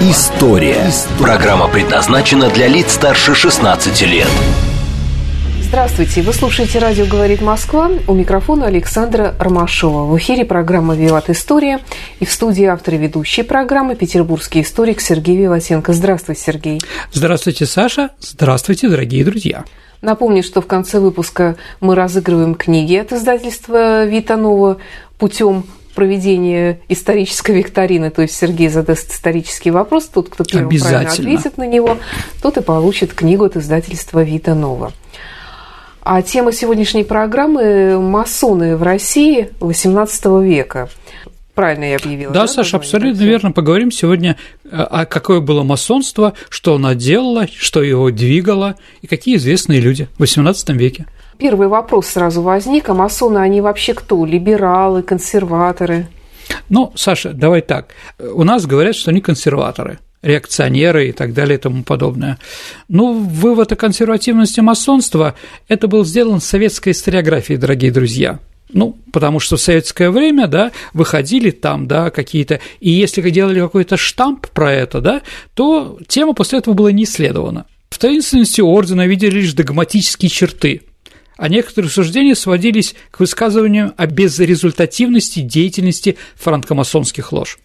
История». Программа предназначена для лиц старше 16 лет. Здравствуйте, вы слушаете «Радио говорит Москва». У микрофона Александра Ромашова. В эфире программа «Виват История» и в студии автор и ведущей программы петербургский историк Сергей Виватенко. Здравствуйте, Сергей. Здравствуйте, Саша. Здравствуйте, дорогие друзья. Напомню, что в конце выпуска мы разыгрываем книги от издательства «Витанова» путем проведения исторической викторины, то есть Сергей задаст исторический вопрос, тот, кто первым правильно ответит на него, тот и получит книгу от издательства «Вита Нова». А тема сегодняшней программы – масоны в России XVIII века. Правильно я объявила? Да, да Саша, абсолютно верно. Поговорим сегодня, о какое было масонство, что оно делало, что его двигало и какие известные люди в XVIII веке. Первый вопрос сразу возник. А масоны, они вообще кто? Либералы, консерваторы? Ну, Саша, давай так. У нас говорят, что они консерваторы – реакционеры и так далее и тому подобное. Ну, вывод о консервативности масонства – это был сделан в советской историографии, дорогие друзья. Ну, потому что в советское время, да, выходили там, да, какие-то, и если делали какой-то штамп про это, да, то тема после этого была не исследована. В таинственности ордена видели лишь догматические черты, а некоторые суждения сводились к высказыванию о безрезультативности деятельности франкомасонских лож.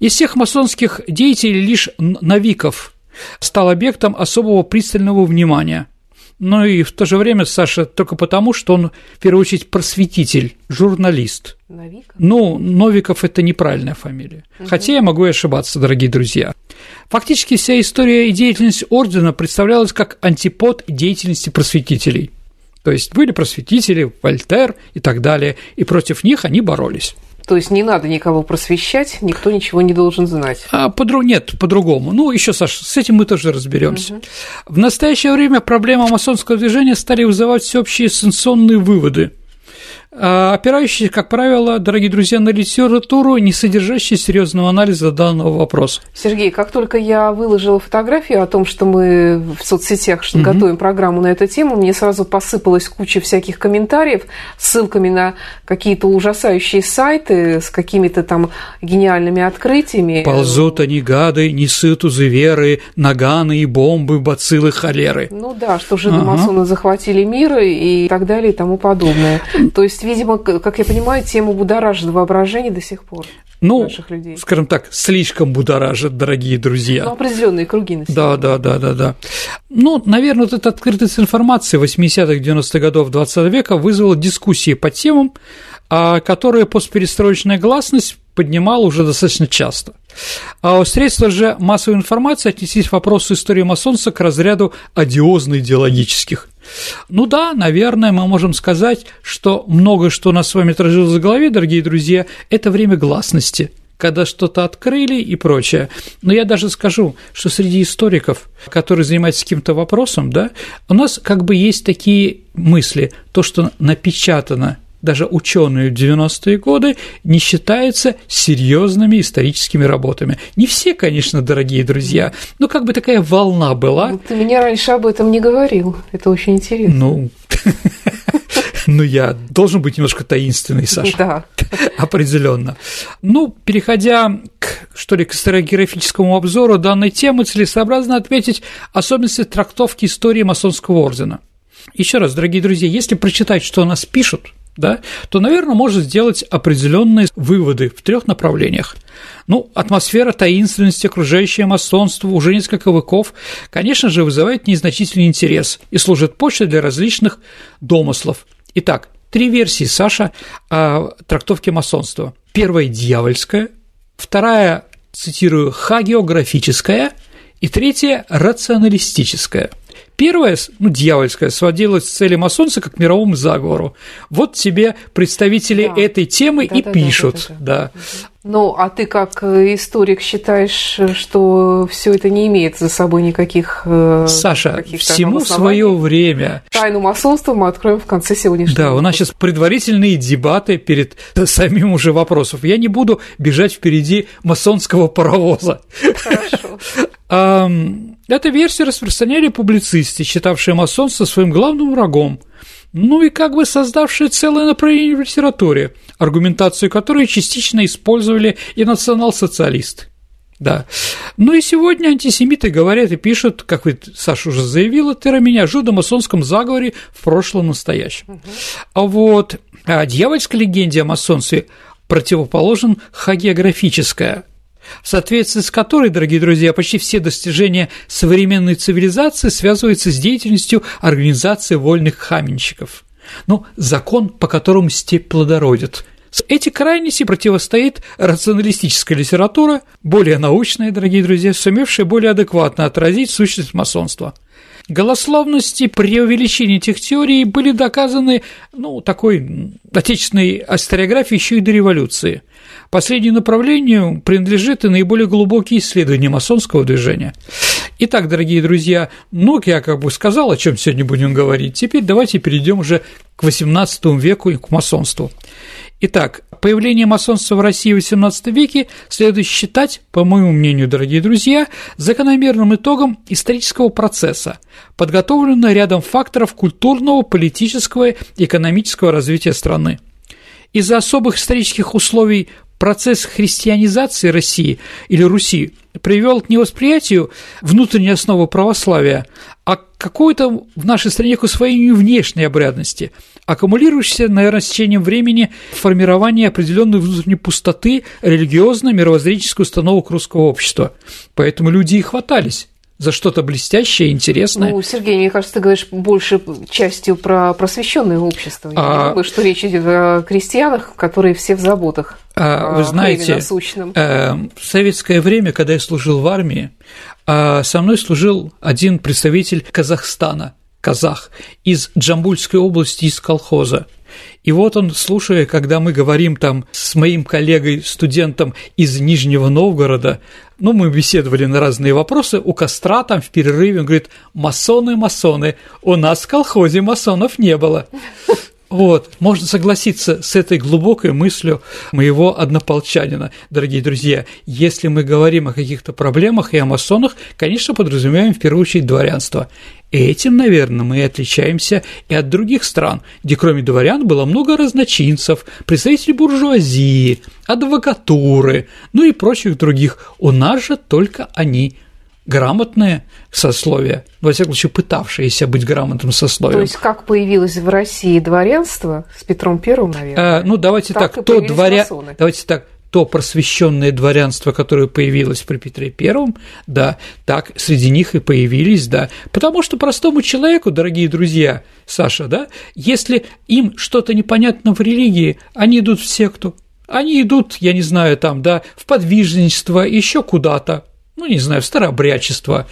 Из всех масонских деятелей лишь Новиков стал объектом особого пристального внимания. Но и в то же время, Саша, только потому, что он, в первую очередь, просветитель, журналист. Новиков? Ну, Новиков – это неправильная фамилия. Угу. Хотя я могу и ошибаться, дорогие друзья. Фактически вся история и деятельность ордена представлялась как антипод деятельности просветителей. То есть были просветители, Вольтер и так далее, и против них они боролись. То есть не надо никого просвещать, никто ничего не должен знать. А, по нет, по-другому. Ну, еще, Саш, с этим мы тоже разберемся. Угу. В настоящее время проблема масонского движения стали вызывать всеобщие сенсационные выводы а, опирающиеся, как правило, дорогие друзья, на литературу, не содержащие серьезного анализа данного вопроса. Сергей, как только я выложила фотографию о том, что мы в соцсетях что угу. готовим программу на эту тему, мне сразу посыпалась куча всяких комментариев с ссылками на какие-то ужасающие сайты с какими-то там гениальными открытиями. Ползут они гады, несут узы веры, наганы и бомбы, бациллы, холеры. Ну да, что жидомасоны ага. захватили мир и так далее и тому подобное. То есть есть, видимо, как я понимаю, тему будоражит воображение до сих пор. Ну, наших людей. скажем так, слишком будоражит, дорогие друзья. Ну, определенные круги на Да, да, да, да, да. Ну, наверное, вот эта открытость информации 80-х, 90-х годов 20 века вызвала дискуссии по темам, а, которые постперестроечная гласность поднимала уже достаточно часто. А средства же массовой информации отнеслись вопросы истории масонства к разряду одиозно-идеологических. Ну да, наверное, мы можем сказать, что многое, что у нас с вами отразилось в голове, дорогие друзья, это время гласности, когда что-то открыли и прочее. Но я даже скажу, что среди историков, которые занимаются каким-то вопросом, да, у нас как бы есть такие мысли, то, что напечатано даже ученые в 90-е годы не считаются серьезными историческими работами. Не все, конечно, дорогие друзья, но как бы такая волна была. Ты мне раньше об этом не говорил. Это очень интересно. Ну, ну, я должен быть немножко таинственный, Саша. Да. Определенно. Ну, переходя к, что ли, к историографическому обзору данной темы, целесообразно отметить особенности трактовки истории масонского ордена. Еще раз, дорогие друзья, если прочитать, что о нас пишут, да, то, наверное, может сделать определенные выводы в трех направлениях. Ну, атмосфера таинственности, окружающее масонство уже несколько веков, конечно же, вызывает незначительный интерес и служит почвой для различных домыслов. Итак, три версии, Саша, о трактовке масонства. Первая – дьявольская, вторая, цитирую, хагеографическая, и третья – рационалистическая – первая, ну, дьявольская, сводилась к цели масонца как к мировому заговору. Вот тебе представители да. этой темы да, и да, пишут. Да, да, да. да. Ну, а ты как э, историк считаешь, что все это не имеет за собой никаких э, Саша, всему свое время. Тайну масонства мы откроем в конце сегодняшнего. Да, у нас сейчас предварительные дебаты перед самим уже вопросом. Я не буду бежать впереди масонского паровоза. Хорошо. Эту версию распространяли публицисты, считавшие масонство своим главным врагом – ну и как бы создавшие целое направление в литературе, аргументацию которой частично использовали и национал-социалисты. Да. Ну и сегодня антисемиты говорят и пишут, как вы, Саша, уже заявила, термине о жудо-масонском заговоре в прошлом настоящем. Угу. А вот а дьявольской легенде о масонстве противоположен хагеографическая в соответствии с которой, дорогие друзья, почти все достижения современной цивилизации связываются с деятельностью организации вольных хаменщиков. Ну, закон, по которому степь плодородит. С эти крайности противостоит рационалистическая литература, более научная, дорогие друзья, сумевшая более адекватно отразить сущность масонства. Голословности преувеличения этих теорий были доказаны, ну, такой отечественной историографией еще и до революции – Последнему направлению принадлежит и наиболее глубокие исследования масонского движения. Итак, дорогие друзья, ну, я как бы сказал, о чем сегодня будем говорить. Теперь давайте перейдем уже к XVIII веку и к масонству. Итак, появление масонства в России в XVIII веке следует считать, по моему мнению, дорогие друзья, закономерным итогом исторического процесса, подготовленного рядом факторов культурного, политического и экономического развития страны. Из-за особых исторических условий процесс христианизации России или Руси привел к невосприятию внутренней основы православия, а к какой-то в нашей стране к усвоению внешней обрядности, аккумулирующейся, наверное, с течением времени формирования определенной внутренней пустоты религиозно-мировоззренческих установок русского общества. Поэтому люди и хватались за что-то блестящее, интересное. Ну, Сергей, мне кажется, ты говоришь больше частью про просвещенное общество. Я а... думаю, что речь идет о крестьянах, которые все в заботах. А, вы знаете, э, в советское время, когда я служил в армии, а, со мной служил один представитель Казахстана, казах, из Джамбульской области, из колхоза. И вот он, слушая, когда мы говорим там с моим коллегой, студентом из Нижнего Новгорода, ну, мы беседовали на разные вопросы, у костра там в перерыве он говорит, масоны, масоны, у нас в колхозе масонов не было. Вот, можно согласиться с этой глубокой мыслью моего однополчанина, дорогие друзья. Если мы говорим о каких-то проблемах и о масонах, конечно, подразумеваем в первую очередь дворянство. Этим, наверное, мы и отличаемся и от других стран, где кроме дворян было много разночинцев, представителей буржуазии, адвокатуры, ну и прочих других. У нас же только они грамотные сословия, во всяком случае, пытавшиеся быть грамотным сословием. То есть, как появилось в России дворянство с Петром Первым, наверное? А, ну, давайте так, так то дворя... давайте так, то просвещенное дворянство, которое появилось при Петре Первом, да, так среди них и появились, да, потому что простому человеку, дорогие друзья, Саша, да, если им что-то непонятно в религии, они идут в секту, они идут, я не знаю, там, да, в подвижничество, еще куда-то, ну, не знаю, в старообрядчество,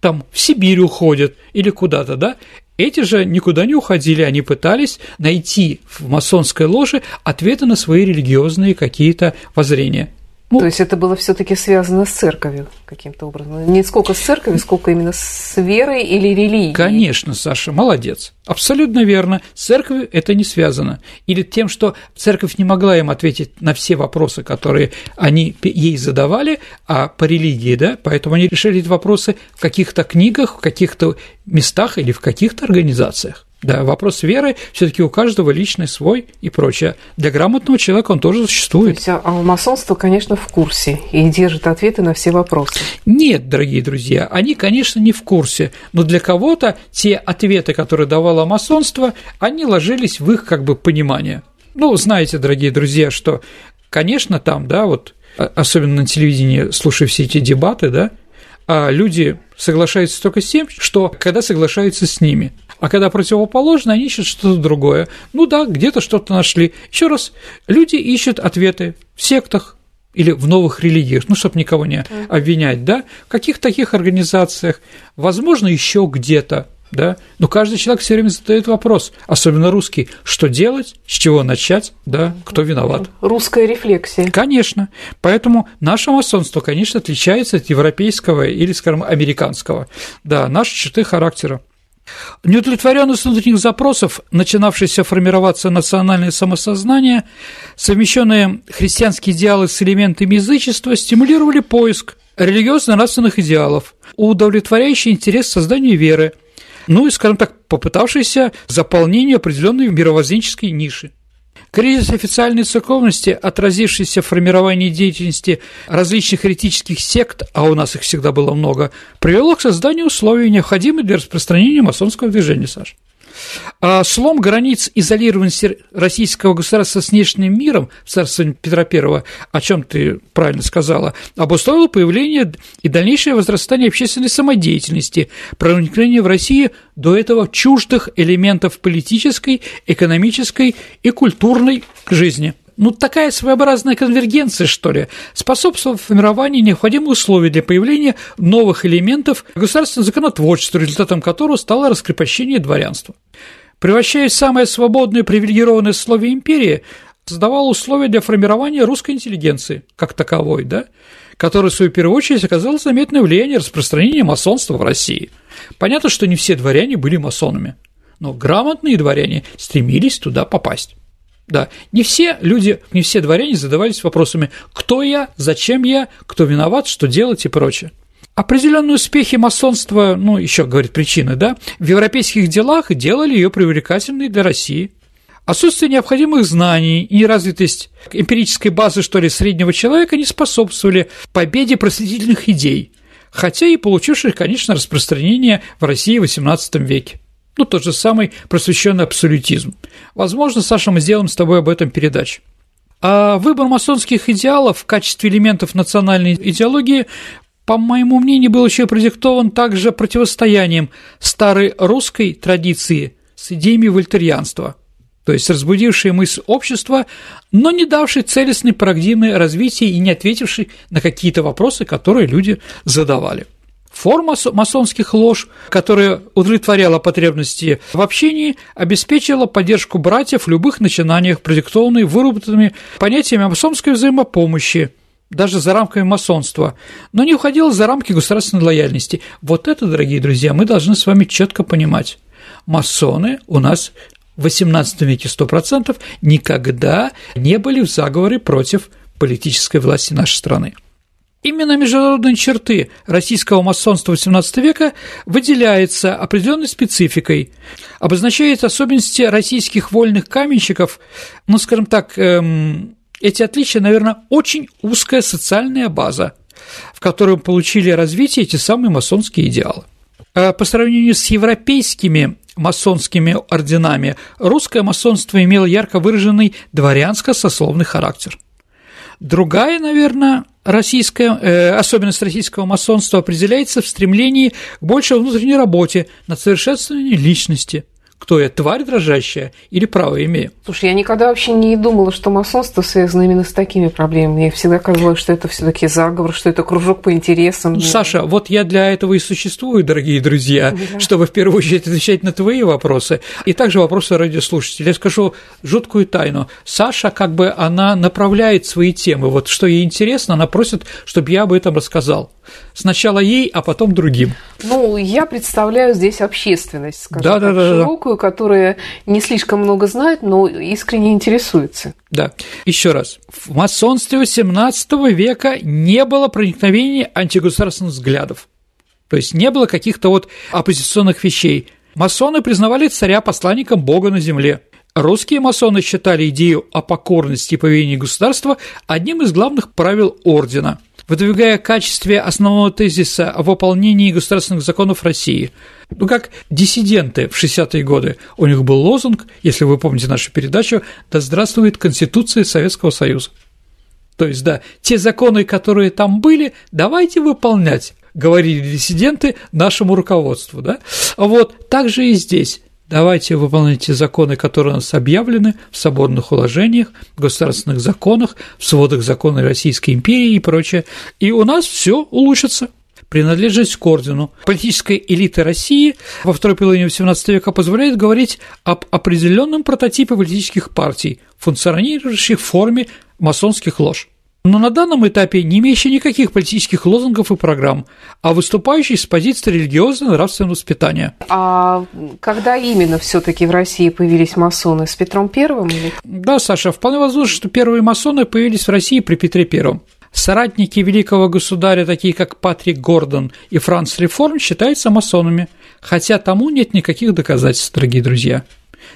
там в Сибирь уходят или куда-то, да, эти же никуда не уходили, они пытались найти в масонской ложе ответы на свои религиозные какие-то воззрения. Ну, То есть это было все-таки связано с церковью каким-то образом. Не сколько с церковью, сколько именно с верой или религией. Конечно, Саша, молодец. Абсолютно верно. С церковью это не связано. Или тем, что церковь не могла им ответить на все вопросы, которые они ей задавали, а по религии, да, поэтому они решили эти вопросы в каких-то книгах, в каких-то местах или в каких-то организациях. Да, вопрос веры все-таки у каждого личный свой и прочее. Для грамотного человека он тоже существует. То есть, а, масонство, конечно, в курсе и держит ответы на все вопросы. Нет, дорогие друзья, они, конечно, не в курсе, но для кого-то те ответы, которые давало масонство, они ложились в их как бы понимание. Ну, знаете, дорогие друзья, что, конечно, там, да, вот а, особенно на телевидении, слушая все эти дебаты, да, а люди соглашаются только с тем, что когда соглашаются с ними – а когда противоположно, они ищут что-то другое. Ну да, где-то что-то нашли. Еще раз, люди ищут ответы в сектах, или в новых религиях, ну, чтобы никого не обвинять, да, в каких таких организациях, возможно, еще где-то, да, но каждый человек все время задает вопрос, особенно русский, что делать, с чего начать, да, кто виноват. Русская рефлексия. Конечно. Поэтому наше масонство, конечно, отличается от европейского или, скажем, американского. Да, наши черты характера. Неудовлетворенность внутренних запросов, начинавшееся формироваться национальное самосознание, совмещенные христианские идеалы с элементами язычества, стимулировали поиск религиозно-нравственных идеалов, удовлетворяющий интерес к созданию веры, ну и, скажем так, попытавшийся заполнение определенной мировоззренческой ниши. Кризис официальной церковности, отразившийся в формировании деятельности различных еретических сект, а у нас их всегда было много, привело к созданию условий, необходимых для распространения масонского движения, Саша. А слом границ изолированности российского государства с внешним миром в царствовании Петра I, о чем ты правильно сказала, обусловило появление и дальнейшее возрастание общественной самодеятельности, проникновение в Россию до этого чуждых элементов политической, экономической и культурной жизни ну, такая своеобразная конвергенция, что ли, способствовала формированию необходимых условий для появления новых элементов государственного законотворчества, результатом которого стало раскрепощение дворянства. Превращаясь самое свободное привилегированное слове империи, создавал условия для формирования русской интеллигенции как таковой, да, которая, в свою первую очередь, оказала заметное влияние распространения масонства в России. Понятно, что не все дворяне были масонами, но грамотные дворяне стремились туда попасть. Да, не все люди, не все дворяне задавались вопросами «кто я?», «зачем я?», «кто виноват?», «что делать?» и прочее. Определенные успехи масонства, ну, еще говорит причины, да, в европейских делах делали ее привлекательной для России. Отсутствие необходимых знаний и неразвитость эмпирической базы, что ли, среднего человека не способствовали победе просветительных идей, хотя и получивших, конечно, распространение в России в XVIII веке. Ну, тот же самый просвещенный абсолютизм. Возможно, Саша, мы сделаем с тобой об этом передачу. А выбор масонских идеалов в качестве элементов национальной идеологии, по моему мнению, был еще продиктован также противостоянием старой русской традиции с идеями вольтерианства, то есть разбудившей мысль общества, но не давшей целостной парадигмы развития и не ответившей на какие-то вопросы, которые люди задавали. Форма масонских лож, которая удовлетворяла потребности в общении, обеспечила поддержку братьев в любых начинаниях, продиктованные выработанными понятиями масонской взаимопомощи, даже за рамками масонства, но не уходила за рамки государственной лояльности. Вот это, дорогие друзья, мы должны с вами четко понимать. Масоны у нас в XVIII веке 100% никогда не были в заговоре против политической власти нашей страны. Именно международные черты российского масонства XVIII века выделяются определенной спецификой, обозначает особенности российских вольных каменщиков, ну, скажем так, эм, эти отличия, наверное, очень узкая социальная база, в которой получили развитие эти самые масонские идеалы. А по сравнению с европейскими масонскими орденами, русское масонство имело ярко выраженный дворянско-сословный характер. Другая, наверное, российская, э, особенность российского масонства определяется в стремлении к большей внутренней работе над совершенствованием личности – кто я, тварь дрожащая или право имею? Слушай, я никогда вообще не думала, что масонство связано именно с такими проблемами. Мне всегда казалось, что это все таки заговор, что это кружок по интересам. Ну, Саша, вот я для этого и существую, дорогие друзья, да. чтобы в первую очередь отвечать на твои вопросы и также вопросы радиослушателей. Я скажу жуткую тайну. Саша, как бы она направляет свои темы. Вот что ей интересно, она просит, чтобы я об этом рассказал. Сначала ей, а потом другим. Ну, я представляю здесь общественность, скажем да, так, да, да, широкую, которая не слишком много знает, но искренне интересуется. Да. Еще раз. В масонстве XVIII века не было проникновения антигосударственных взглядов. То есть не было каких-то вот оппозиционных вещей. Масоны признавали царя посланником Бога на земле. Русские масоны считали идею о покорности и поведении государства одним из главных правил ордена – выдвигая в качестве основного тезиса о выполнении государственных законов России. Ну, как диссиденты в 60-е годы. У них был лозунг, если вы помните нашу передачу, «Да здравствует Конституция Советского Союза». То есть, да, те законы, которые там были, давайте выполнять говорили диссиденты нашему руководству, да? Вот, так же и здесь. Давайте выполняйте законы, которые у нас объявлены в соборных уложениях, в государственных законах, в сводах законов Российской империи и прочее, и у нас все улучшится. принадлежность к ордену политической элиты России во второй половине XVIII века позволяет говорить об определенном прототипе политических партий, функционирующих в форме масонских лож но на данном этапе не имеющий никаких политических лозунгов и программ, а выступающий с позиции религиозно-нравственного воспитания. А когда именно все таки в России появились масоны? С Петром Первым? Или... Да, Саша, вполне возможно, что первые масоны появились в России при Петре Первом. Соратники великого государя, такие как Патрик Гордон и Франц Реформ, считаются масонами, хотя тому нет никаких доказательств, дорогие друзья.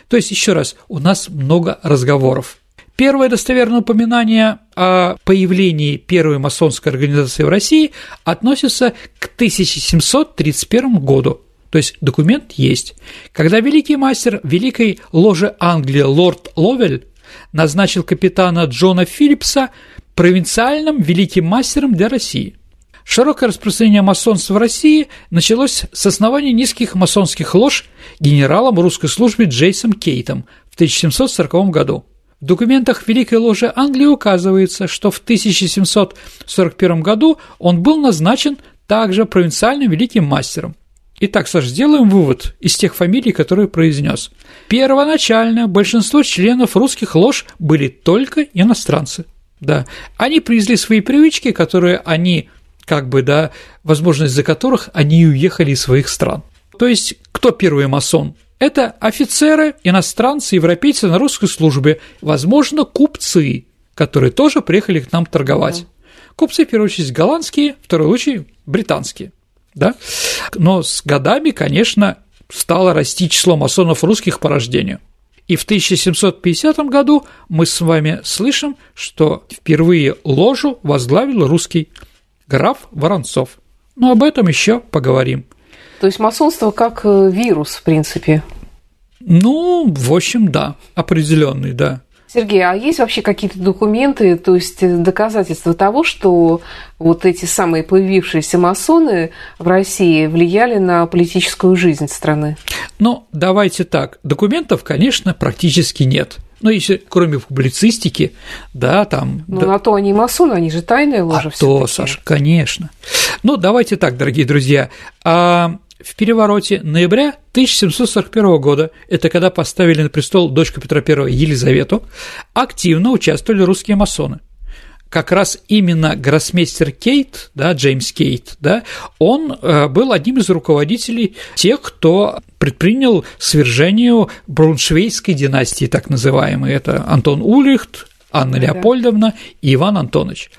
То есть, еще раз, у нас много разговоров – Первое достоверное упоминание о появлении первой масонской организации в России относится к 1731 году, то есть документ есть, когда великий мастер Великой Ложи Англии лорд Ловель назначил капитана Джона Филлипса провинциальным великим мастером для России. Широкое распространение масонства в России началось с основания низких масонских лож генералом русской службы Джейсом Кейтом в 1740 году – в документах Великой Ложи Англии указывается, что в 1741 году он был назначен также провинциальным великим мастером. Итак, Саш, сделаем вывод из тех фамилий, которые произнес. Первоначально большинство членов русских лож были только иностранцы. Да, они привезли свои привычки, которые они, как бы, да, возможность за которых они уехали из своих стран. То есть, кто первый масон? Это офицеры, иностранцы, европейцы на русской службе, возможно, купцы, которые тоже приехали к нам торговать. Купцы, в первую очередь, голландские, в вторую очередь, британские. Да? Но с годами, конечно, стало расти число масонов русских по рождению. И в 1750 году мы с вами слышим, что впервые ложу возглавил русский граф Воронцов. Но об этом еще поговорим. То есть масонство как э, вирус, в принципе. Ну, в общем, да, определенный, да. Сергей, а есть вообще какие-то документы, то есть э, доказательства того, что вот эти самые появившиеся масоны в России влияли на политическую жизнь страны? Ну, давайте так. Документов, конечно, практически нет. Ну, если кроме публицистики, да, там. Ну, да. на то они и масоны, они же тайная ложа. А то, Саша, конечно. Ну, давайте так, дорогие друзья. А в перевороте ноября 1741 года, это когда поставили на престол дочку Петра I Елизавету, активно участвовали русские масоны. Как раз именно гроссмейстер Кейт, да, Джеймс Кейт, да, он э, был одним из руководителей тех, кто предпринял свержению Брауншвейской династии, так называемой. Это Антон Ульрихт, Анна да. Леопольдовна и Иван Антонович.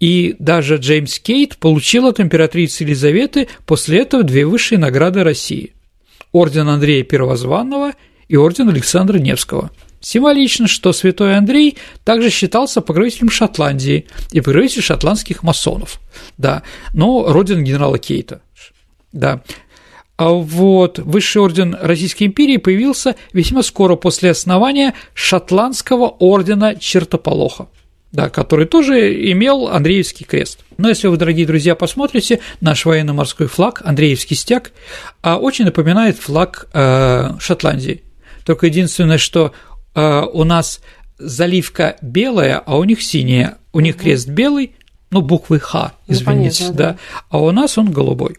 И даже Джеймс Кейт получил от императрицы Елизаветы после этого две высшие награды России – орден Андрея Первозванного и орден Александра Невского. Символично, что святой Андрей также считался покровителем Шотландии и покровителем шотландских масонов, да, но родин генерала Кейта, да. А вот высший орден Российской империи появился весьма скоро после основания шотландского ордена Чертополоха да, который тоже имел Андреевский крест. Но если вы, дорогие друзья, посмотрите, наш военно-морской флаг, Андреевский стяг, а, очень напоминает флаг э, Шотландии. Только единственное, что э, у нас заливка белая, а у них синяя. У них крест белый, ну, буквы Х, ну, извините, ну, понятно, да, да, а у нас он голубой.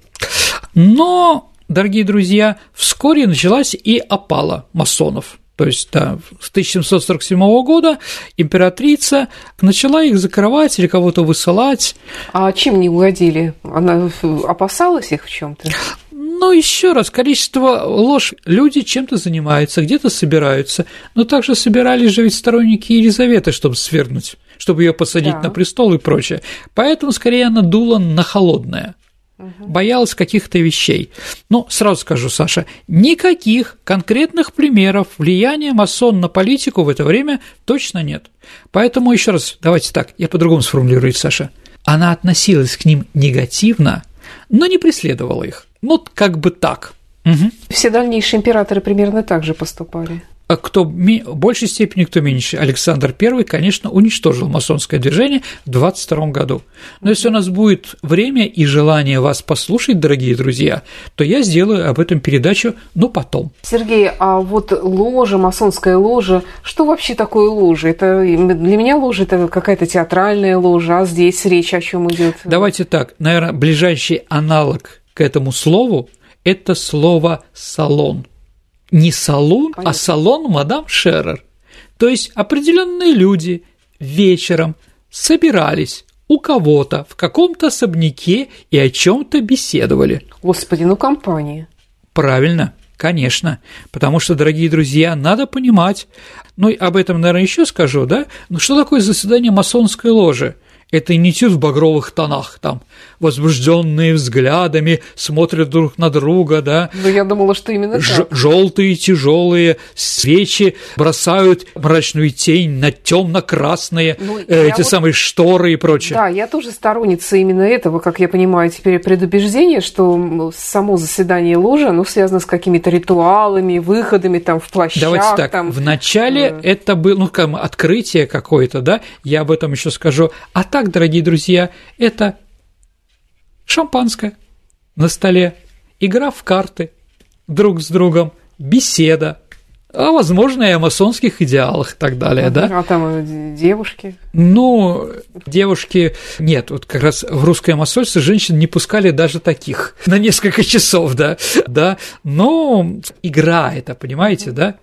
Но, дорогие друзья, вскоре началась и опала масонов – то есть, да, с 1747 года императрица начала их закрывать или кого-то высылать. А чем не угодили? Она опасалась их в чем то Ну, еще раз, количество ложь. Люди чем-то занимаются, где-то собираются. Но также собирались же ведь сторонники Елизаветы, чтобы свергнуть, чтобы ее посадить да. на престол и прочее. Поэтому, скорее, она дула на холодное боялась каких-то вещей. Но сразу скажу, Саша, никаких конкретных примеров влияния масон на политику в это время точно нет. Поэтому еще раз, давайте так, я по-другому сформулирую, Саша. Она относилась к ним негативно, но не преследовала их. Ну, как бы так. Угу. Все дальнейшие императоры примерно так же поступали. А кто в большей степени, кто меньше. Александр I, конечно, уничтожил масонское движение в 22 году. Но если у нас будет время и желание вас послушать, дорогие друзья, то я сделаю об этом передачу, но потом. Сергей, а вот ложа, масонская ложа, что вообще такое ложа? Это для меня ложа это какая-то театральная ложа, а здесь речь о чем идет? Давайте так, наверное, ближайший аналог к этому слову – это слово «салон» не салон, а Понятно. а салон мадам Шерер. То есть определенные люди вечером собирались у кого-то в каком-то особняке и о чем-то беседовали. Господи, ну компания. Правильно, конечно. Потому что, дорогие друзья, надо понимать, ну и об этом, наверное, еще скажу, да? Ну что такое заседание масонской ложи? Это не этюд в багровых тонах, там, возбужденные взглядами, смотрят друг на друга, да. Ну, я думала, что именно так. Желтые тяжелые свечи бросают мрачную тень на темно-красные ну, э, эти вот... самые шторы и прочее. Да, я тоже сторонница именно этого, как я понимаю, теперь предубеждение, что само заседание ложи, оно связано с какими-то ритуалами, выходами там в плащах. Давайте так, там... вначале э... это было, ну, как открытие какое-то, да, я об этом еще скажу, а так так, дорогие друзья, это шампанское на столе, игра в карты друг с другом, беседа, а возможно и о масонских идеалах и так далее, да? А там девушки? Ну, девушки нет, вот как раз в русское масонство женщин не пускали даже таких на несколько часов, да, да, но игра это, понимаете, да?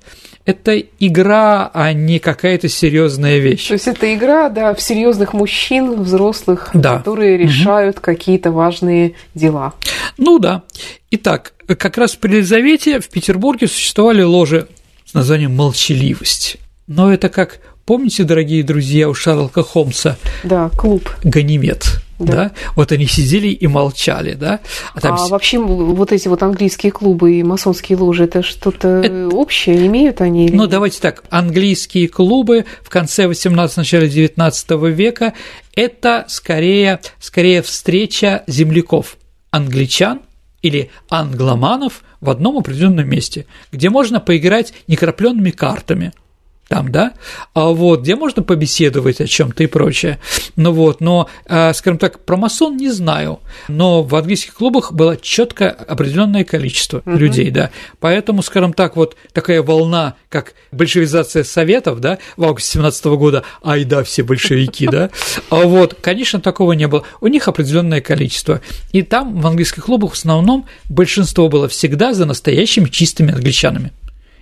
Это игра, а не какая-то серьезная вещь. То есть это игра, да, в серьезных мужчин, взрослых, да. которые решают угу. какие-то важные дела. Ну да. Итак, как раз при Елизавете в Петербурге существовали ложи с названием «Молчаливость». Но это как, помните, дорогие друзья, у Шерлока Холмса? Да, клуб. Ганимед да. да, вот они сидели и молчали, да. А, там... а вообще вот эти вот английские клубы и масонские ложи, это что-то это... общее, имеют они? Или... Ну, давайте так, английские клубы в конце 18 начале 19 века – это скорее, скорее встреча земляков, англичан или англоманов в одном определенном месте, где можно поиграть некрапленными картами – там, да, а вот, где можно побеседовать о чем-то и прочее. Ну вот, но, а, скажем так, про масон не знаю, но в английских клубах было четко определенное количество uh-huh. людей, да, поэтому, скажем так, вот такая волна, как большевизация Советов, да, в августе 17 года, ай да, все большевики, да, а вот, конечно, такого не было, у них определенное количество, и там в английских клубах в основном большинство было всегда за настоящими чистыми англичанами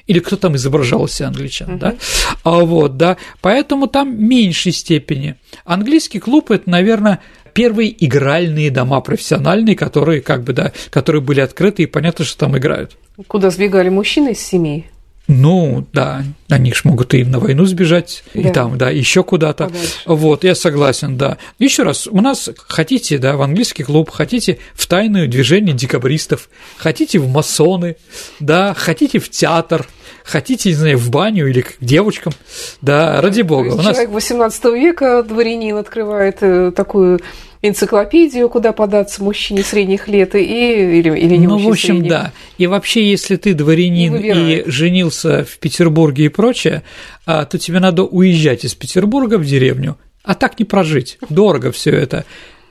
или кто там изображался англичан, uh-huh. да, а вот, да, поэтому там меньшей степени. Английский клуб – это, наверное, первые игральные дома профессиональные, которые как бы, да, которые были открыты, и понятно, что там играют. Куда сбегали мужчины из семей? Ну, да, они ж могут и на войну сбежать, да. и там, да, еще куда-то. Вот, я согласен, да. Еще раз, у нас хотите, да, в английский клуб, хотите в тайное движение декабристов, хотите в масоны, да, хотите в театр, хотите, не знаю, в баню или к девочкам, да, ради бога. У нас... Человек 18 века, дворянин, открывает э, такую энциклопедию, куда податься мужчине средних лет и или, или не Ну, в общем, средних. да. И вообще, если ты дворянин и женился в Петербурге и прочее, а, то тебе надо уезжать из Петербурга в деревню, а так не прожить. Дорого все это.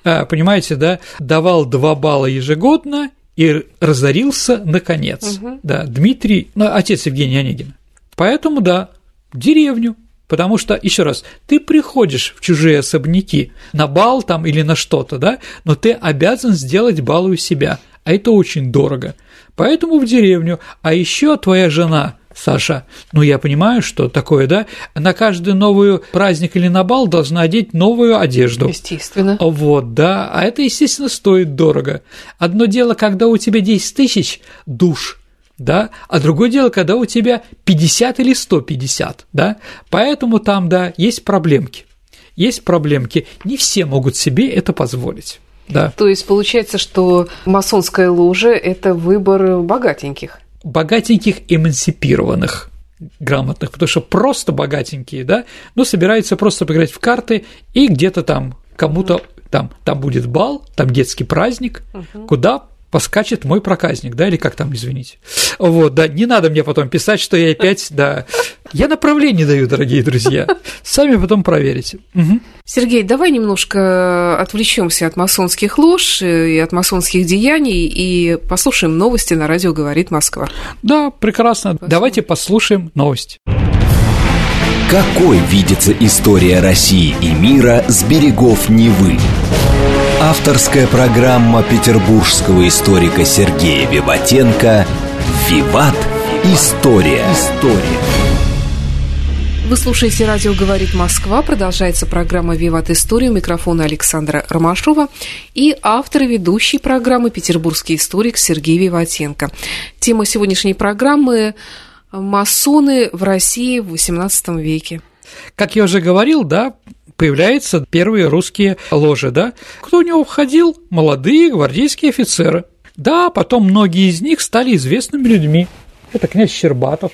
А, понимаете, да? Давал 2 балла ежегодно и разорился наконец. Угу. Да, Дмитрий, ну, отец Евгения Онегина. Поэтому, да, деревню, Потому что, еще раз, ты приходишь в чужие особняки на бал там или на что-то, да, но ты обязан сделать бал у себя, а это очень дорого. Поэтому в деревню, а еще твоя жена, Саша, ну я понимаю, что такое, да, на каждый новый праздник или на бал должна одеть новую одежду. Естественно. Вот, да, а это, естественно, стоит дорого. Одно дело, когда у тебя 10 тысяч душ – да, а другое дело, когда у тебя 50 или 150, да, поэтому там, да, есть проблемки, есть проблемки, не все могут себе это позволить. Да. То есть получается, что масонская ложа – это выбор богатеньких. Богатеньких эмансипированных грамотных, потому что просто богатенькие, да, ну, собираются просто поиграть в карты и где-то там кому-то там, там будет бал, там детский праздник, угу. куда поскачет мой проказник, да, или как там, извините. Вот, да, не надо мне потом писать, что я опять, да. Я направление даю, дорогие друзья. Сами потом проверите. Угу. Сергей, давай немножко отвлечемся от масонских лож и от масонских деяний и послушаем новости на радио «Говорит Москва». Да, прекрасно. Спасибо. Давайте послушаем новости. Какой видится история России и мира с берегов Невы? Авторская программа петербургского историка Сергея Виватенко «Виват. История». История. Вы слушаете «Радио говорит Москва». Продолжается программа «Виват История». У микрофона Александра Ромашова и автор и ведущий программы «Петербургский историк» Сергей Виватенко. Тема сегодняшней программы – масоны в России в XVIII веке. Как я уже говорил, да, появляются первые русские ложи, да. Кто у него входил? Молодые гвардейские офицеры. Да, потом многие из них стали известными людьми. Это князь Щербатов,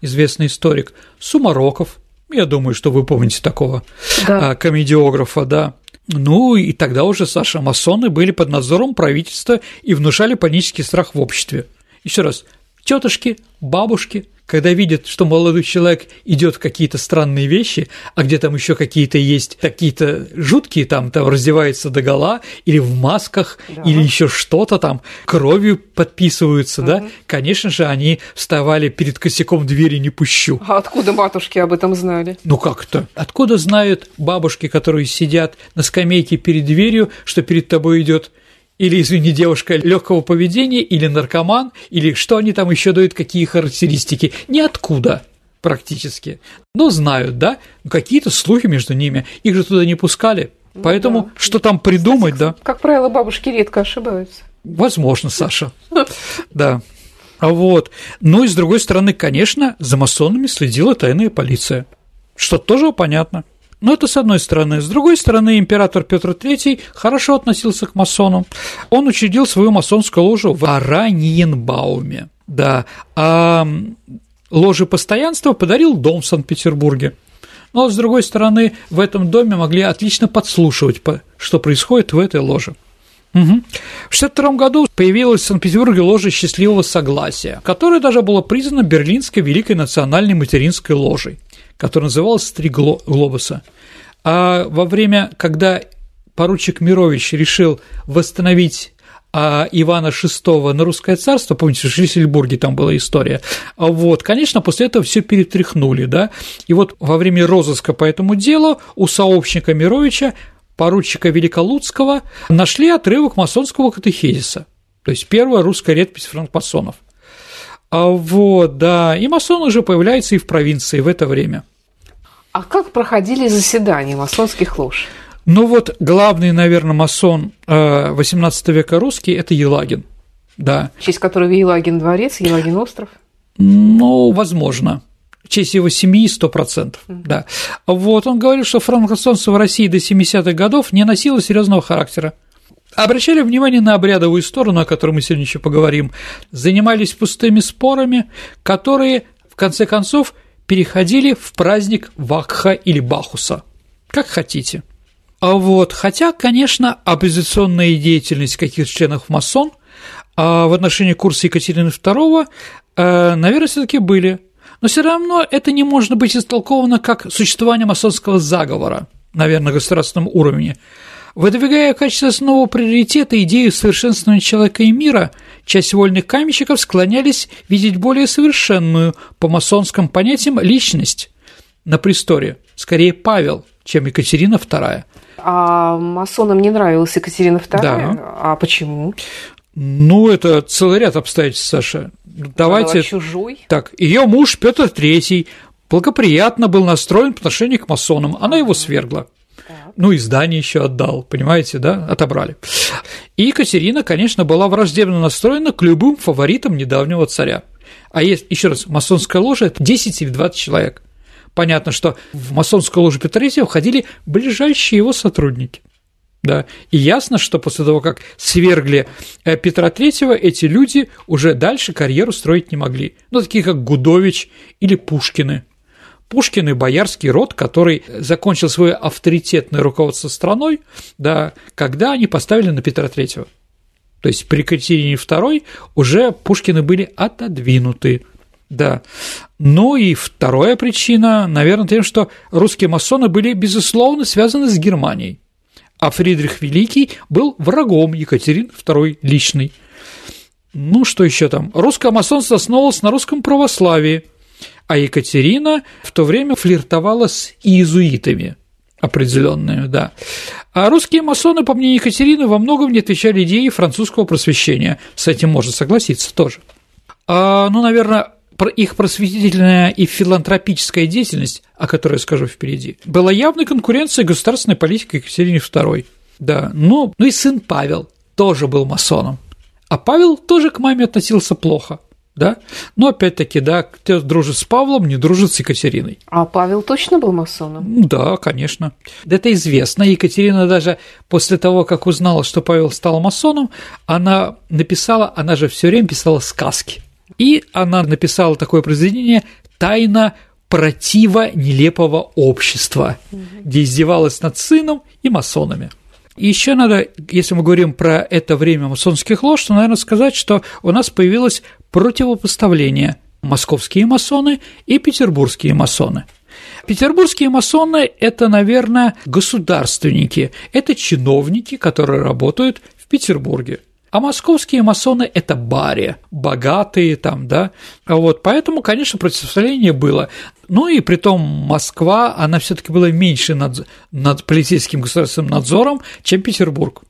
известный историк, Сумароков, я думаю, что вы помните такого да. А, комедиографа, да. Ну и тогда уже, Саша, масоны были под надзором правительства и внушали панический страх в обществе. Еще раз, тетушки, бабушки, когда видят, что молодой человек идет в какие-то странные вещи, а где там еще какие-то есть какие-то жуткие, там, там раздевается до гола, или в масках, да. или еще что-то там, кровью подписываются, угу. да, конечно же, они вставали перед косяком двери «не пущу». А откуда матушки об этом знали? Ну как-то. Откуда знают бабушки, которые сидят на скамейке перед дверью, что перед тобой идет или, извини, девушка легкого поведения, или наркоман, или что они там еще дают, какие характеристики, ниоткуда практически. Но знают, да, какие-то слухи между ними, их же туда не пускали. Ну, Поэтому да. что там придумать, Кстати, да? Как правило, бабушки редко ошибаются. Возможно, Саша. Да. Вот. Ну и с другой стороны, конечно, за масонами следила тайная полиция. Что тоже понятно. Но это с одной стороны. С другой стороны, император Петр III хорошо относился к масонам. Он учредил свою масонскую ложу в Араньенбауме. Да, а ложе постоянства подарил дом в Санкт-Петербурге. Но, с другой стороны, в этом доме могли отлично подслушивать, что происходит в этой ложе. Угу. В 1962 году появилась в Санкт-Петербурге ложа счастливого согласия, которая даже была признана Берлинской Великой национальной материнской ложей который назывался «Три глобуса». А во время, когда поручик Мирович решил восстановить а Ивана VI на русское царство, помните, в Шлиссельбурге там была история, вот, конечно, после этого все перетряхнули, да, и вот во время розыска по этому делу у сообщника Мировича, поручика Великолуцкого, нашли отрывок масонского катехизиса, то есть первая русская редпись франкмасонов – а вот, да, и масон уже появляется и в провинции в это время. А как проходили заседания масонских лож? Ну вот, главный, наверное, масон XVIII э, века русский – это Елагин, да. В честь которого Елагин дворец, Елагин остров? Ну, возможно в честь его семьи 100%, mm-hmm. да. Вот, он говорил, что франкмасонство в России до 70-х годов не носило серьезного характера обращали внимание на обрядовую сторону, о которой мы сегодня еще поговорим, занимались пустыми спорами, которые, в конце концов, переходили в праздник Вакха или Бахуса, как хотите. А вот, хотя, конечно, оппозиционная деятельность каких-то членов масон а в отношении курса Екатерины II, э, наверное, все таки были. Но все равно это не может быть истолковано как существование масонского заговора, наверное, на государственном уровне. Выдвигая в качестве основного приоритета идею совершенствования человека и мира, часть вольных каменщиков склонялись видеть более совершенную по масонским понятиям личность на престоле, скорее Павел, чем Екатерина II. А масонам не нравилась Екатерина II? Да. А почему? Ну, это целый ряд обстоятельств, Саша. Давайте. чужой. Так, ее муж Петр III благоприятно был настроен по отношению к масонам, она его свергла ну, и здание еще отдал, понимаете, да, отобрали. И Екатерина, конечно, была враждебно настроена к любым фаворитам недавнего царя. А есть, еще раз, масонская ложа – это 10 или 20 человек. Понятно, что в масонскую ложу Петра III входили ближайшие его сотрудники. Да. И ясно, что после того, как свергли э, Петра III, эти люди уже дальше карьеру строить не могли. Ну, такие как Гудович или Пушкины. Пушкин и боярский род, который закончил свое авторитетное руководство страной, да, когда они поставили на Петра Третьего. То есть при Екатерине II уже Пушкины были отодвинуты. Да. Ну и вторая причина, наверное, тем, что русские масоны были, безусловно, связаны с Германией. А Фридрих Великий был врагом Екатерины II личной. Ну, что еще там? Русское масонство основывалось на русском православии, а Екатерина в то время флиртовала с иезуитами определенными, да. А русские масоны, по мнению Екатерины, во многом не отвечали идее французского просвещения. С этим можно согласиться тоже. А, ну, наверное, их просветительная и филантропическая деятельность, о которой я скажу впереди, была явной конкуренцией государственной политики Екатерине II. Да, ну, ну и сын Павел тоже был масоном. А Павел тоже к маме относился плохо да? Но опять-таки, да, кто дружит с Павлом, не дружит с Екатериной. А Павел точно был масоном? Да, конечно. Это известно. Екатерина даже после того, как узнала, что Павел стал масоном, она написала, она же все время писала сказки. И она написала такое произведение «Тайна протива нелепого общества», где издевалась над сыном и масонами. И еще надо, если мы говорим про это время масонских лож, то, наверное, сказать, что у нас появилось противопоставление московские масоны и петербургские масоны. Петербургские масоны – это, наверное, государственники, это чиновники, которые работают в Петербурге. А московские масоны – это бари, богатые там, да, вот, поэтому, конечно, противостояние было. Ну и при том Москва, она все таки была меньше над, над полицейским государственным надзором, чем Петербург.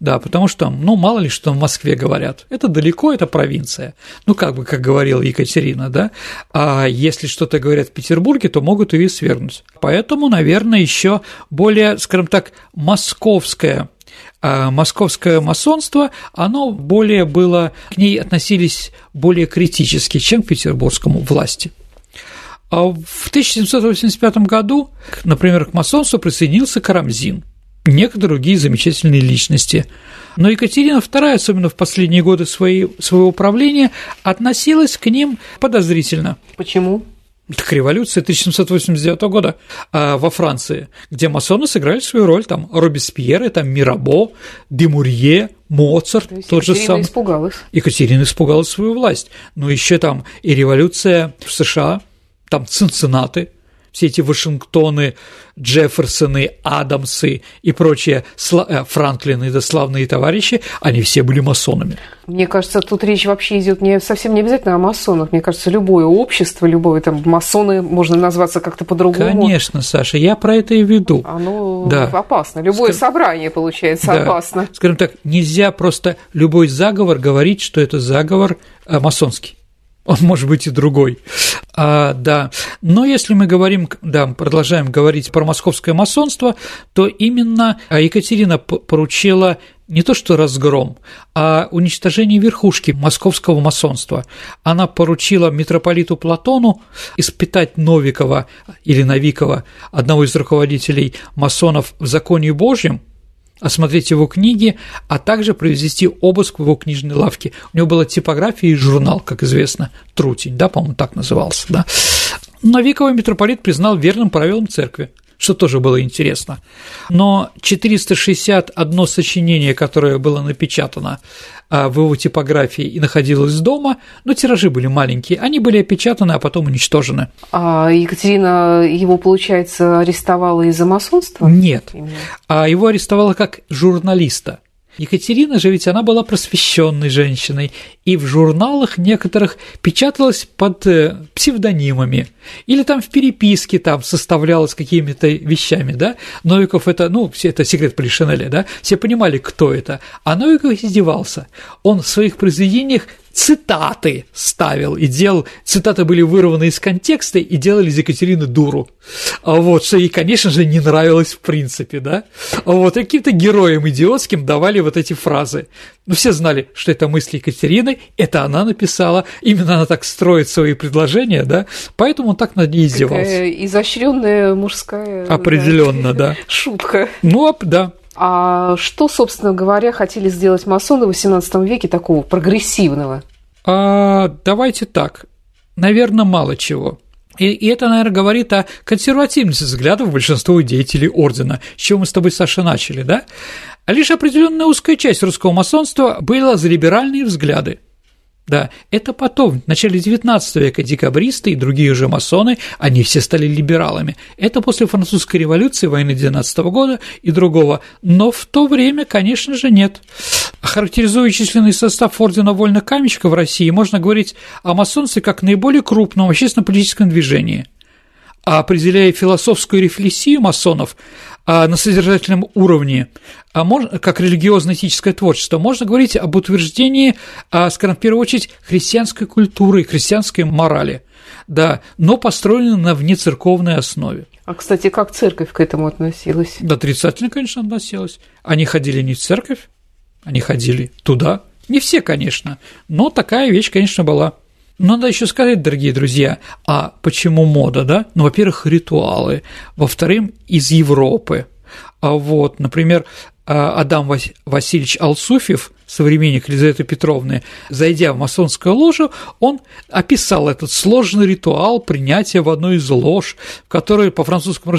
Да, потому что, ну, мало ли что в Москве говорят. Это далеко, это провинция. Ну, как бы, как говорила Екатерина, да. А если что-то говорят в Петербурге, то могут ее свергнуть. Поэтому, наверное, еще более, скажем так, московское а московское масонство, оно более было, к ней относились более критически, чем к петербургскому власти. А в 1785 году, например, к масонству присоединился Карамзин – некоторые другие замечательные личности. Но Екатерина II, особенно в последние годы своей, своего правления, относилась к ним подозрительно. Почему? Так революция 1789 года а, во Франции, где масоны сыграли свою роль, там Робеспьеры, там Мирабо, Демурье, Моцарт, То тот же самый. испугалась. Екатерина испугалась свою власть. Но еще там и революция в США, там Цинциннаты – все эти Вашингтоны, Джефферсоны, Адамсы и прочие э, Франклины, да славные товарищи, они все были масонами. Мне кажется, тут речь вообще идет не совсем не обязательно о масонах. Мне кажется, любое общество, любое там масоны можно назваться как-то по-другому. Конечно, Саша, я про это и веду. Оно да. опасно. Любое Скажем... собрание получается да. опасно. Скажем так, нельзя просто любой заговор говорить, что это заговор э, масонский он может быть и другой. А, да. Но если мы говорим, да, продолжаем говорить про московское масонство, то именно Екатерина поручила не то что разгром, а уничтожение верхушки московского масонства. Она поручила митрополиту Платону испытать Новикова или Новикова, одного из руководителей масонов в законе Божьем, осмотреть его книги, а также произвести обыск в его книжной лавке. У него была типография и журнал, как известно, Трутень, да, по-моему, так назывался, да. Новиковый митрополит признал верным правилам церкви что тоже было интересно. Но 461 сочинение, которое было напечатано а, в его типографии и находилось дома, но тиражи были маленькие, они были опечатаны, а потом уничтожены. А Екатерина его, получается, арестовала из-за масонства? Нет, а его арестовала как журналиста – Екатерина же ведь она была просвещенной женщиной, и в журналах некоторых печаталась под э, псевдонимами, или там в переписке там составлялась какими-то вещами, да, Новиков это, ну, все это секрет Полишинеля, да, все понимали, кто это, а Новиков издевался, он в своих произведениях цитаты ставил и делал, цитаты были вырваны из контекста и делали из Екатерины дуру. А вот, что ей, конечно же, не нравилось в принципе, да. А вот, каким-то героям идиотским давали вот эти фразы. Ну, все знали, что это мысли Екатерины, это она написала, именно она так строит свои предложения, да, поэтому он так над ней издевался. изощренная мужская Определенно, да. Шутка. Ну, да, а что, собственно говоря, хотели сделать масоны в XVIII веке такого прогрессивного? А, давайте так. Наверное, мало чего. И, и это, наверное, говорит о консервативности взглядов большинства деятелей ордена, с чего мы с тобой, Саша, начали, да? А лишь определенная узкая часть русского масонства была за либеральные взгляды. Да, это потом, в начале XIX века декабристы и другие же масоны, они все стали либералами. Это после французской революции, войны 19 года и другого. Но в то время, конечно же, нет. Характеризуя численный состав Ордена Вольных Каменщиков в России, можно говорить о масонстве как наиболее крупном общественно-политическом движении – а определяя философскую рефлексию масонов на содержательном уровне, а можно, как религиозно-этическое творчество, можно говорить об утверждении, а, скажем, в первую очередь, христианской культуры и христианской морали, да, но построенной на внецерковной основе. А, кстати, как церковь к этому относилась? Да, отрицательно, конечно, относилась. Они ходили не в церковь, они ходили туда. Не все, конечно, но такая вещь, конечно, была. Надо еще сказать, дорогие друзья, а почему мода, да? Ну, во-первых, ритуалы, во-вторых, из Европы. А вот, например, а, Адам Васильевич Алсуфьев, современник Елизаветы Петровны, зайдя в масонскую ложу, он описал этот сложный ритуал принятия в одной из лож, в которой по французскому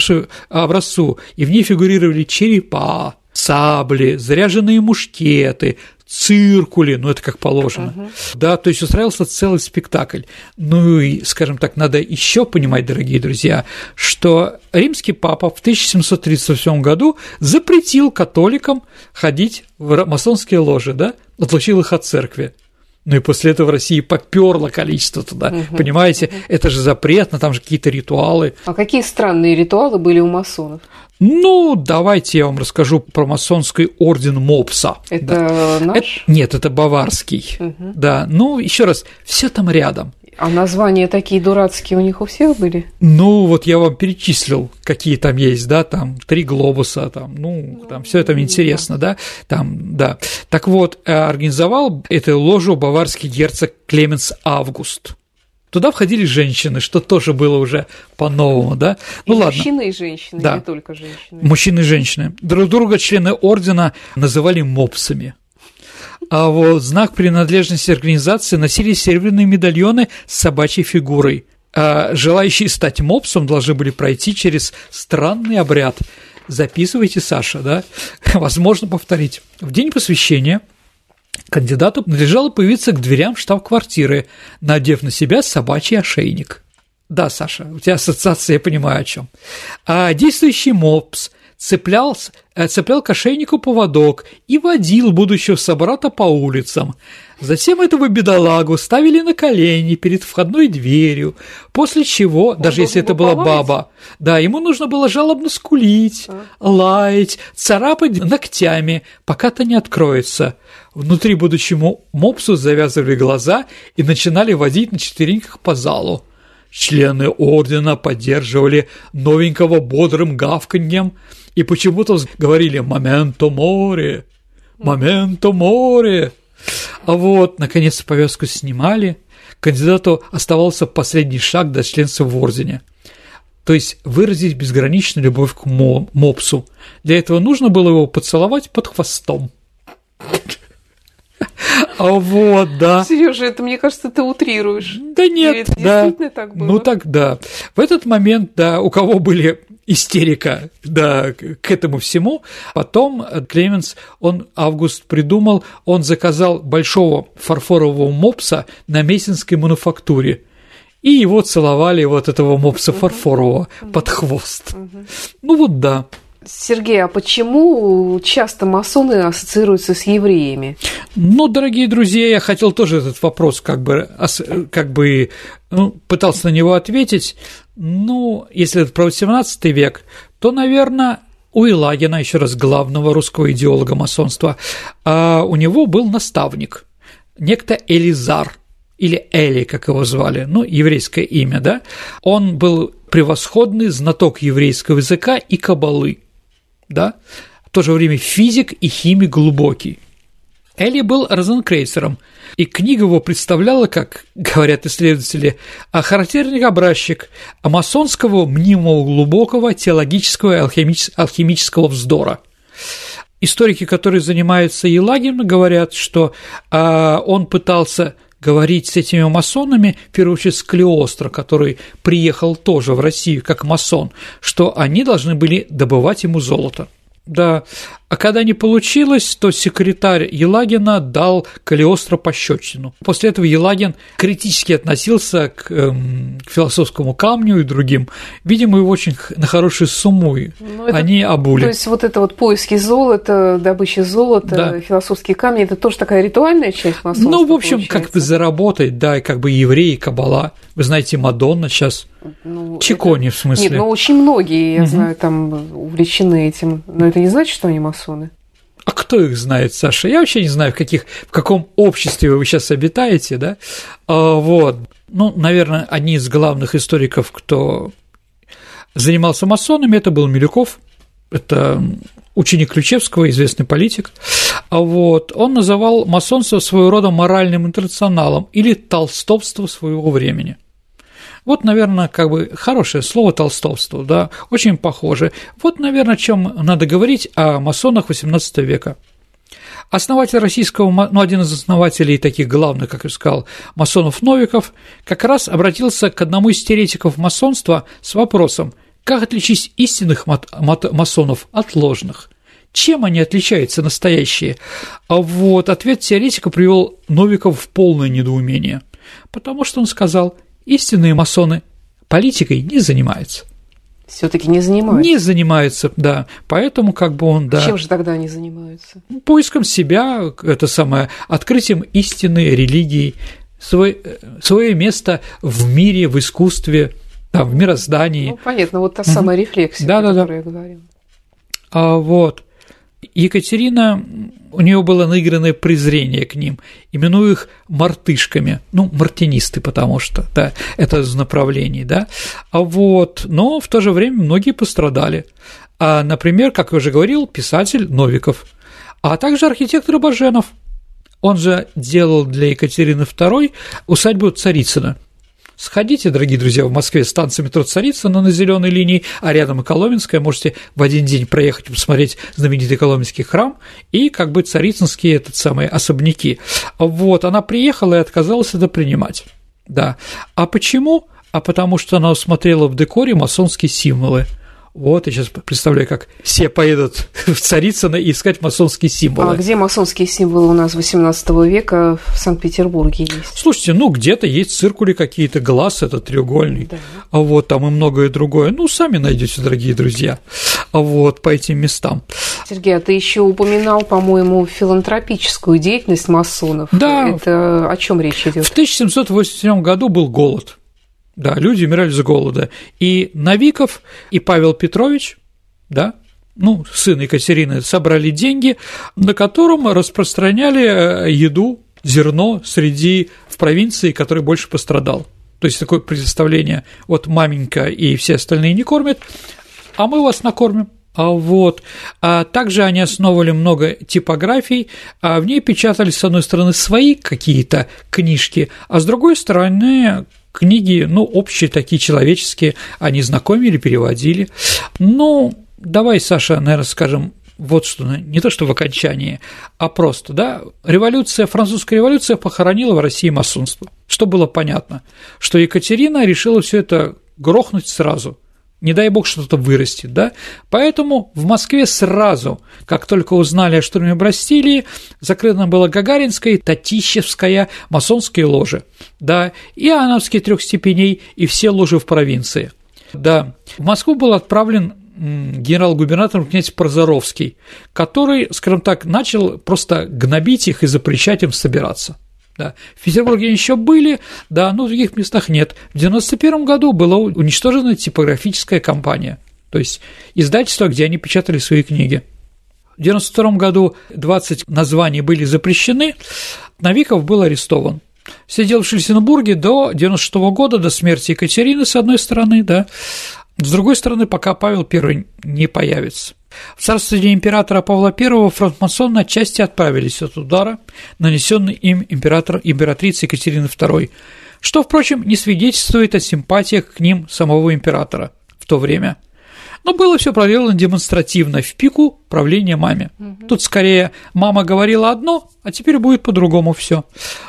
образцу, и в ней фигурировали черепа, сабли, заряженные мушкеты, циркули, ну это как положено, uh-huh. да, то есть устраивался целый спектакль. Ну и, скажем так, надо еще понимать, дорогие друзья, что римский папа в 1737 году запретил католикам ходить в масонские ложи, да, отлучил их от церкви. Ну и после этого в России поперло количество туда. Угу, Понимаете, угу. это же запретно, там же какие-то ритуалы. А какие странные ритуалы были у масонов? Ну, давайте я вам расскажу про масонский орден Мопса. Это да. наш? Это, нет, это баварский. Угу. Да, ну, еще раз, все там рядом. А названия такие дурацкие у них у всех были? Ну, вот я вам перечислил, какие там есть, да, там три глобуса, там, ну, там все это интересно, да, там, да. Так вот, э, организовал эту ложу баварский герцог Клеменс Август. Туда входили женщины, что тоже было уже по-новому, да? Ну и ладно. Мужчины и женщины, да. не только женщины. Мужчины и женщины. Друг друга члены ордена называли мопсами. А вот знак принадлежности организации носили серебряные медальоны с собачьей фигурой. А желающие стать мопсом должны были пройти через странный обряд. Записывайте, Саша, да? Возможно повторить. В день посвящения – Кандидату надлежало появиться к дверям штаб-квартиры, надев на себя собачий ошейник. Да, Саша, у тебя ассоциация, я понимаю о чем. А действующий МОПС цеплял, э, цеплял к ошейнику поводок и водил будущего собрата по улицам. Затем этого бедолагу ставили на колени перед входной дверью, после чего, Он даже если это была баба, да, ему нужно было жалобно скулить, а? лаять, царапать ногтями, пока-то не откроется. Внутри будущему мопсу завязывали глаза и начинали водить на четвереньках по залу. Члены ордена поддерживали новенького бодрым гавканьем и почему-то говорили «моменто море», «моменто море». А вот, наконец, повязку снимали, кандидату оставался последний шаг до членства в ордене. То есть выразить безграничную любовь к мопсу. Для этого нужно было его поцеловать под хвостом. А вот, да. Сережа, это, мне кажется, ты утрируешь. Да нет, это да. действительно так было? Ну так, да. В этот момент, да, у кого были истерика, да, к этому всему. Потом Клеменс, он, Август придумал, он заказал большого фарфорового мопса на Мессинской мануфактуре. И его целовали вот этого мопса фарфорового под хвост. Ну вот да. Сергей, а почему часто масоны ассоциируются с евреями? Ну, дорогие друзья, я хотел тоже этот вопрос как бы, как бы ну, пытался на него ответить. Ну, если это про XVIII век, то, наверное, у Илагина, еще раз, главного русского идеолога масонства, а у него был наставник, некто Элизар, или Эли, как его звали, ну, еврейское имя, да, он был превосходный знаток еврейского языка и кабалы да, в то же время физик и химик глубокий. Элли был розенкрейсером, и книга его представляла, как говорят исследователи, характерный образчик масонского мнимого глубокого теологического и алхимического вздора. Историки, которые занимаются Елагием, говорят, что а, он пытался говорить с этими масонами, в первую очередь с Клеостро, который приехал тоже в Россию как масон, что они должны были добывать ему золото. Да, а когда не получилось, то секретарь Елагина дал Калиостро пощечину. После этого Елагин критически относился к, эм, к философскому камню и другим. Видимо, его очень на хорошую сумму ну, это, они обули. То есть вот это вот поиски золота, добыча золота, да. философские камни, это тоже такая ритуальная часть масонства, Ну, в общем, получается. как бы заработать, да, и как бы евреи, кабала. Вы знаете, Мадонна сейчас, ну, Чикони это... в смысле. Нет, ну очень многие, я угу. знаю, там увлечены этим, но это не значит, что они масоны масоны? А кто их знает, Саша? Я вообще не знаю, в, каких, в каком обществе вы сейчас обитаете, да? А, вот. Ну, наверное, одни из главных историков, кто занимался масонами, это был Милюков, это ученик Ключевского, известный политик. А вот он называл масонство своего рода моральным интернационалом или толстовство своего времени. Вот, наверное, как бы хорошее слово толстовство, да, очень похоже. Вот, наверное, чем надо говорить о масонах XVIII века. Основатель российского, ну, один из основателей таких главных, как я сказал, масонов Новиков, как раз обратился к одному из теоретиков масонства с вопросом, как отличить истинных масонов от ложных? Чем они отличаются, настоящие? А вот ответ теоретика привел Новиков в полное недоумение, потому что он сказал, истинные масоны политикой не занимаются. Все-таки не занимаются. Не занимаются, да. Поэтому как бы он, да. Чем же тогда они занимаются? Поиском себя, это самое, открытием истины, религии, свой, свое место в мире, в искусстве, там, в мироздании. Ну, понятно, вот та самая рефлексия, да, о которой да, да. я говорил. А, вот. Екатерина, у нее было наигранное презрение к ним, именуя их мартышками, ну, мартинисты, потому что, да, это из направлений, да, а вот, но в то же время многие пострадали, а, например, как я уже говорил, писатель Новиков, а также архитектор Баженов, он же делал для Екатерины II усадьбу Царицына – Сходите, дорогие друзья, в Москве станция метро Царицына на зеленой линии, а рядом и Коломенская, можете в один день проехать посмотреть знаменитый Коломенский храм и как бы царицынские этот самые особняки. Вот, она приехала и отказалась это принимать. Да. А почему? А потому что она усмотрела в декоре масонские символы – вот, я сейчас представляю, как все поедут в Царицыно и искать масонские символы. А где масонские символы у нас 18 века в Санкт-Петербурге есть? Слушайте, ну где-то есть циркули какие-то, глаз это треугольный, да. а вот там и многое другое. Ну, сами найдете, дорогие друзья, а вот по этим местам. Сергей, а ты еще упоминал, по-моему, филантропическую деятельность масонов. Да. Это о чем речь идет? В 1787 году был голод – да, люди умирали с голода. И Новиков, и Павел Петрович, да, ну, сын Екатерины, собрали деньги, на котором распространяли э, еду, зерно среди в провинции, который больше пострадал. То есть такое представление, вот маменька и все остальные не кормят, а мы вас накормим. А вот. А также они основывали много типографий, а в ней печатали, с одной стороны, свои какие-то книжки, а с другой стороны, книги, ну, общие такие человеческие, они знакомили, переводили. Ну, давай, Саша, наверное, скажем вот что, не то что в окончании, а просто, да, революция, французская революция похоронила в России масонство. Что было понятно? Что Екатерина решила все это грохнуть сразу – не дай бог что-то вырастет, да? Поэтому в Москве сразу, как только узнали о штурме Брастилии, закрыта была Гагаринская, Татищевская, масонские ложи, да, и Ановские трех степеней, и все ложи в провинции. Да, в Москву был отправлен генерал-губернатором князь Прозоровский, который, скажем так, начал просто гнобить их и запрещать им собираться. Да. В Петербурге еще были, да, но в других местах нет. В 1991 году была уничтожена типографическая компания, то есть издательство, где они печатали свои книги. В 1992 году 20 названий были запрещены, Новиков был арестован. Сидел в Шлиссенбурге до 96 года, до смерти Екатерины, с одной стороны, да, с другой стороны, пока Павел I не появится. В царстве императора Павла I франкмасоны отчасти отправились от удара, нанесенный им император, императрицей Екатерины II, что, впрочем, не свидетельствует о симпатиях к ним самого императора в то время. Но было все проделано демонстративно, в пику правления маме. Угу. Тут скорее мама говорила одно, а теперь будет по-другому все.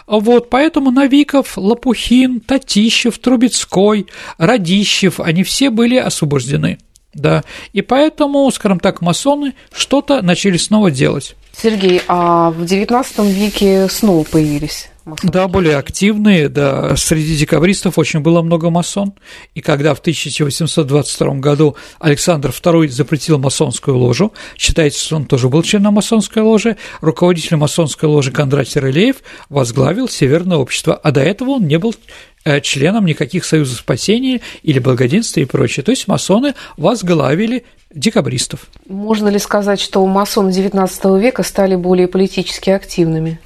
Вот, поэтому Новиков, Лопухин, Татищев, Трубецкой, Радищев, они все были освобождены. Да, и поэтому, скажем так, масоны что-то начали снова делать. Сергей, а в XIX веке снова появились да, более активные, да. Среди декабристов очень было много масон. И когда в 1822 году Александр II запретил масонскую ложу, считается, что он тоже был членом масонской ложи, руководитель масонской ложи Кондратий Рылеев возглавил Северное общество, а до этого он не был э, членом никаких союзов спасения или благоденствия и прочее. То есть масоны возглавили декабристов. Можно ли сказать, что масоны XIX века стали более политически активными?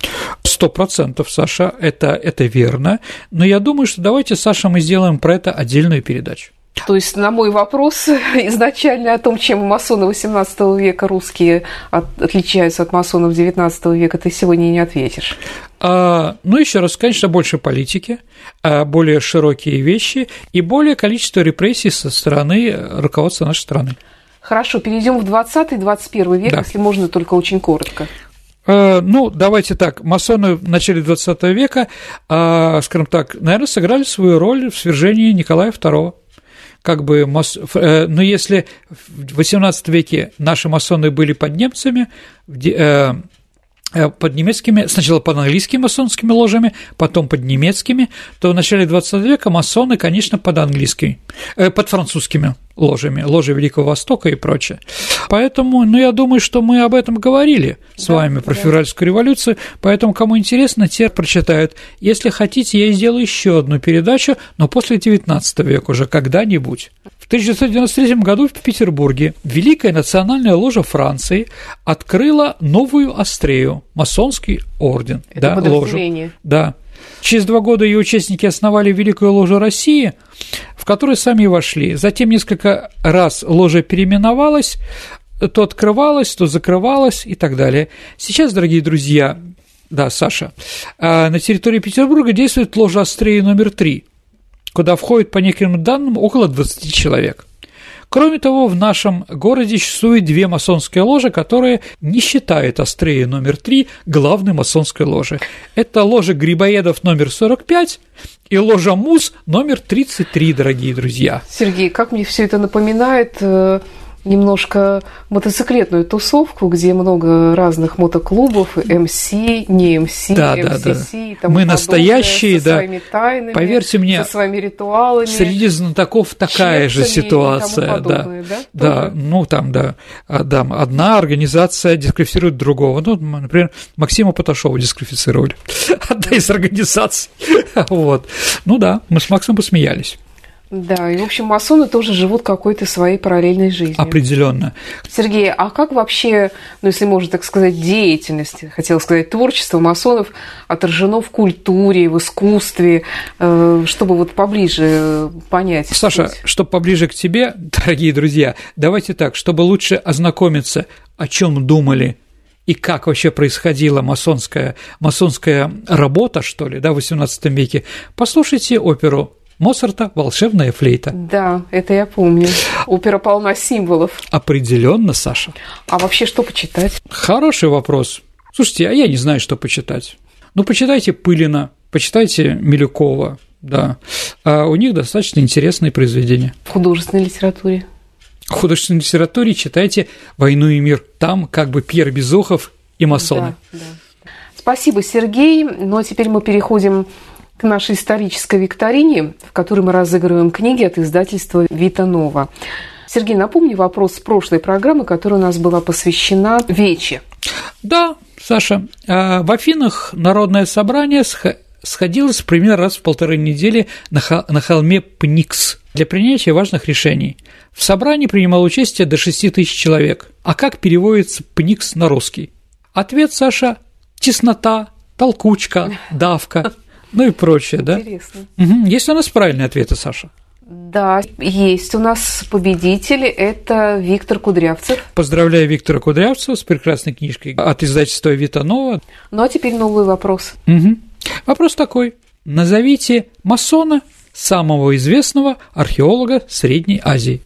Сто процентов, Саша, это, это верно. Но я думаю, что давайте, Саша, мы сделаем про это отдельную передачу. То есть на мой вопрос изначально о том, чем масоны XVIII века русские от, отличаются от масонов XIX века, ты сегодня не ответишь. А, ну, еще раз, конечно, больше политики, а более широкие вещи и более количество репрессий со стороны руководства нашей страны. Хорошо, перейдем в 20-21 век, да. если можно, только очень коротко. Э, ну, давайте так, масоны в начале 20 века, а, скажем так, наверное, сыграли свою роль в свержении Николая II как бы. Э, но если в XVIII веке наши масоны были под немцами, э, под немецкими, сначала под английскими масонскими ложами, потом под немецкими, то в начале 20 века масоны, конечно, под английскими, под французскими ложами, ложи Великого Востока и прочее. Поэтому, ну, я думаю, что мы об этом говорили с да, вами про да. февральскую революцию, поэтому, кому интересно, те прочитают. Если хотите, я сделаю еще одну передачу, но после XIX века уже когда-нибудь. В 1993 году в Петербурге Великая национальная ложа Франции открыла новую Астрею, масонский орден. Это да, ложу. Да. Через два года ее участники основали Великую ложу России, в которую сами вошли. Затем несколько раз ложа переименовалась, то открывалась, то закрывалась и так далее. Сейчас, дорогие друзья, да, Саша, а, на территории Петербурга действует ложа Астреи номер три, куда входит, по некоторым данным, около 20 человек. Кроме того, в нашем городе существует две масонские ложи, которые не считают Астрея номер три главной масонской ложи. Это ложа Грибоедов номер 45 и ложа Мус номер 33, дорогие друзья. Сергей, как мне все это напоминает э, немножко мотоциклетную тусовку, где много разных мотоклубов, МС, не МС, да, МСС, да, да. и тому Мы настоящие, со да. своими тайнами, Поверьте мне, со своими ритуалами. Среди знатоков такая же ситуация, да. да. Да, ну там, да, а, да, одна организация дисквалифицирует другого. Ну, например, Максима Поташова дисквалифицировали. Одна из организаций. Вот. Ну да, мы с Максом посмеялись. Да, и, в общем, масоны тоже живут какой-то своей параллельной жизнью. Определенно. Сергей, а как вообще, ну, если можно так сказать, деятельность, хотел сказать, творчество масонов отражено в культуре, в искусстве, э, чтобы вот поближе понять? Саша, чтобы поближе к тебе, дорогие друзья, давайте так, чтобы лучше ознакомиться, о чем думали и как вообще происходила масонская, масонская работа, что ли, да, в XVIII веке, послушайте оперу Моцарта «Волшебная флейта». Да, это я помню. Опера полна символов. Определенно, Саша. А вообще что почитать? Хороший вопрос. Слушайте, а я не знаю, что почитать. Ну, почитайте Пылина, почитайте Милюкова, да. А у них достаточно интересные произведения. В художественной литературе? В художественной литературе читайте «Войну и мир». Там как бы Пьер Безухов и масоны. Да, да. Спасибо, Сергей. Ну а теперь мы переходим к нашей исторической викторине, в которой мы разыгрываем книги от издательства «Вита Нова». Сергей, напомни вопрос с прошлой программы, которая у нас была посвящена Вече. Да, Саша, а, в Афинах народное собрание сходилось примерно раз в полторы недели на холме Пникс для принятия важных решений. В собрании принимало участие до 6 тысяч человек. А как переводится Пникс на русский? Ответ, Саша – теснота, толкучка, давка – ну и прочее, да? Интересно. Угу. Есть у нас правильные ответы, Саша? Да, есть у нас победители, это Виктор Кудрявцев. Поздравляю Виктора Кудрявцева с прекрасной книжкой от издательства «Витанова». Ну а теперь новый вопрос. Угу. Вопрос такой. Назовите масона самого известного археолога Средней Азии.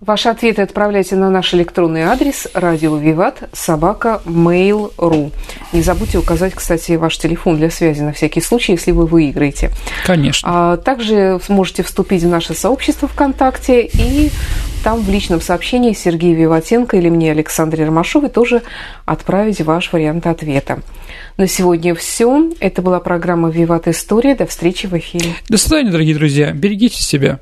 Ваши ответы отправляйте на наш электронный адрес радио Виват собака mail.ru. Не забудьте указать, кстати, ваш телефон для связи на всякий случай, если вы выиграете. Конечно. А также сможете вступить в наше сообщество ВКонтакте и там в личном сообщении Сергею Виватенко или мне, Александре Ромашовой, тоже отправить ваш вариант ответа. На сегодня все. Это была программа «Виват История». До встречи в эфире. До свидания, дорогие друзья. Берегите себя.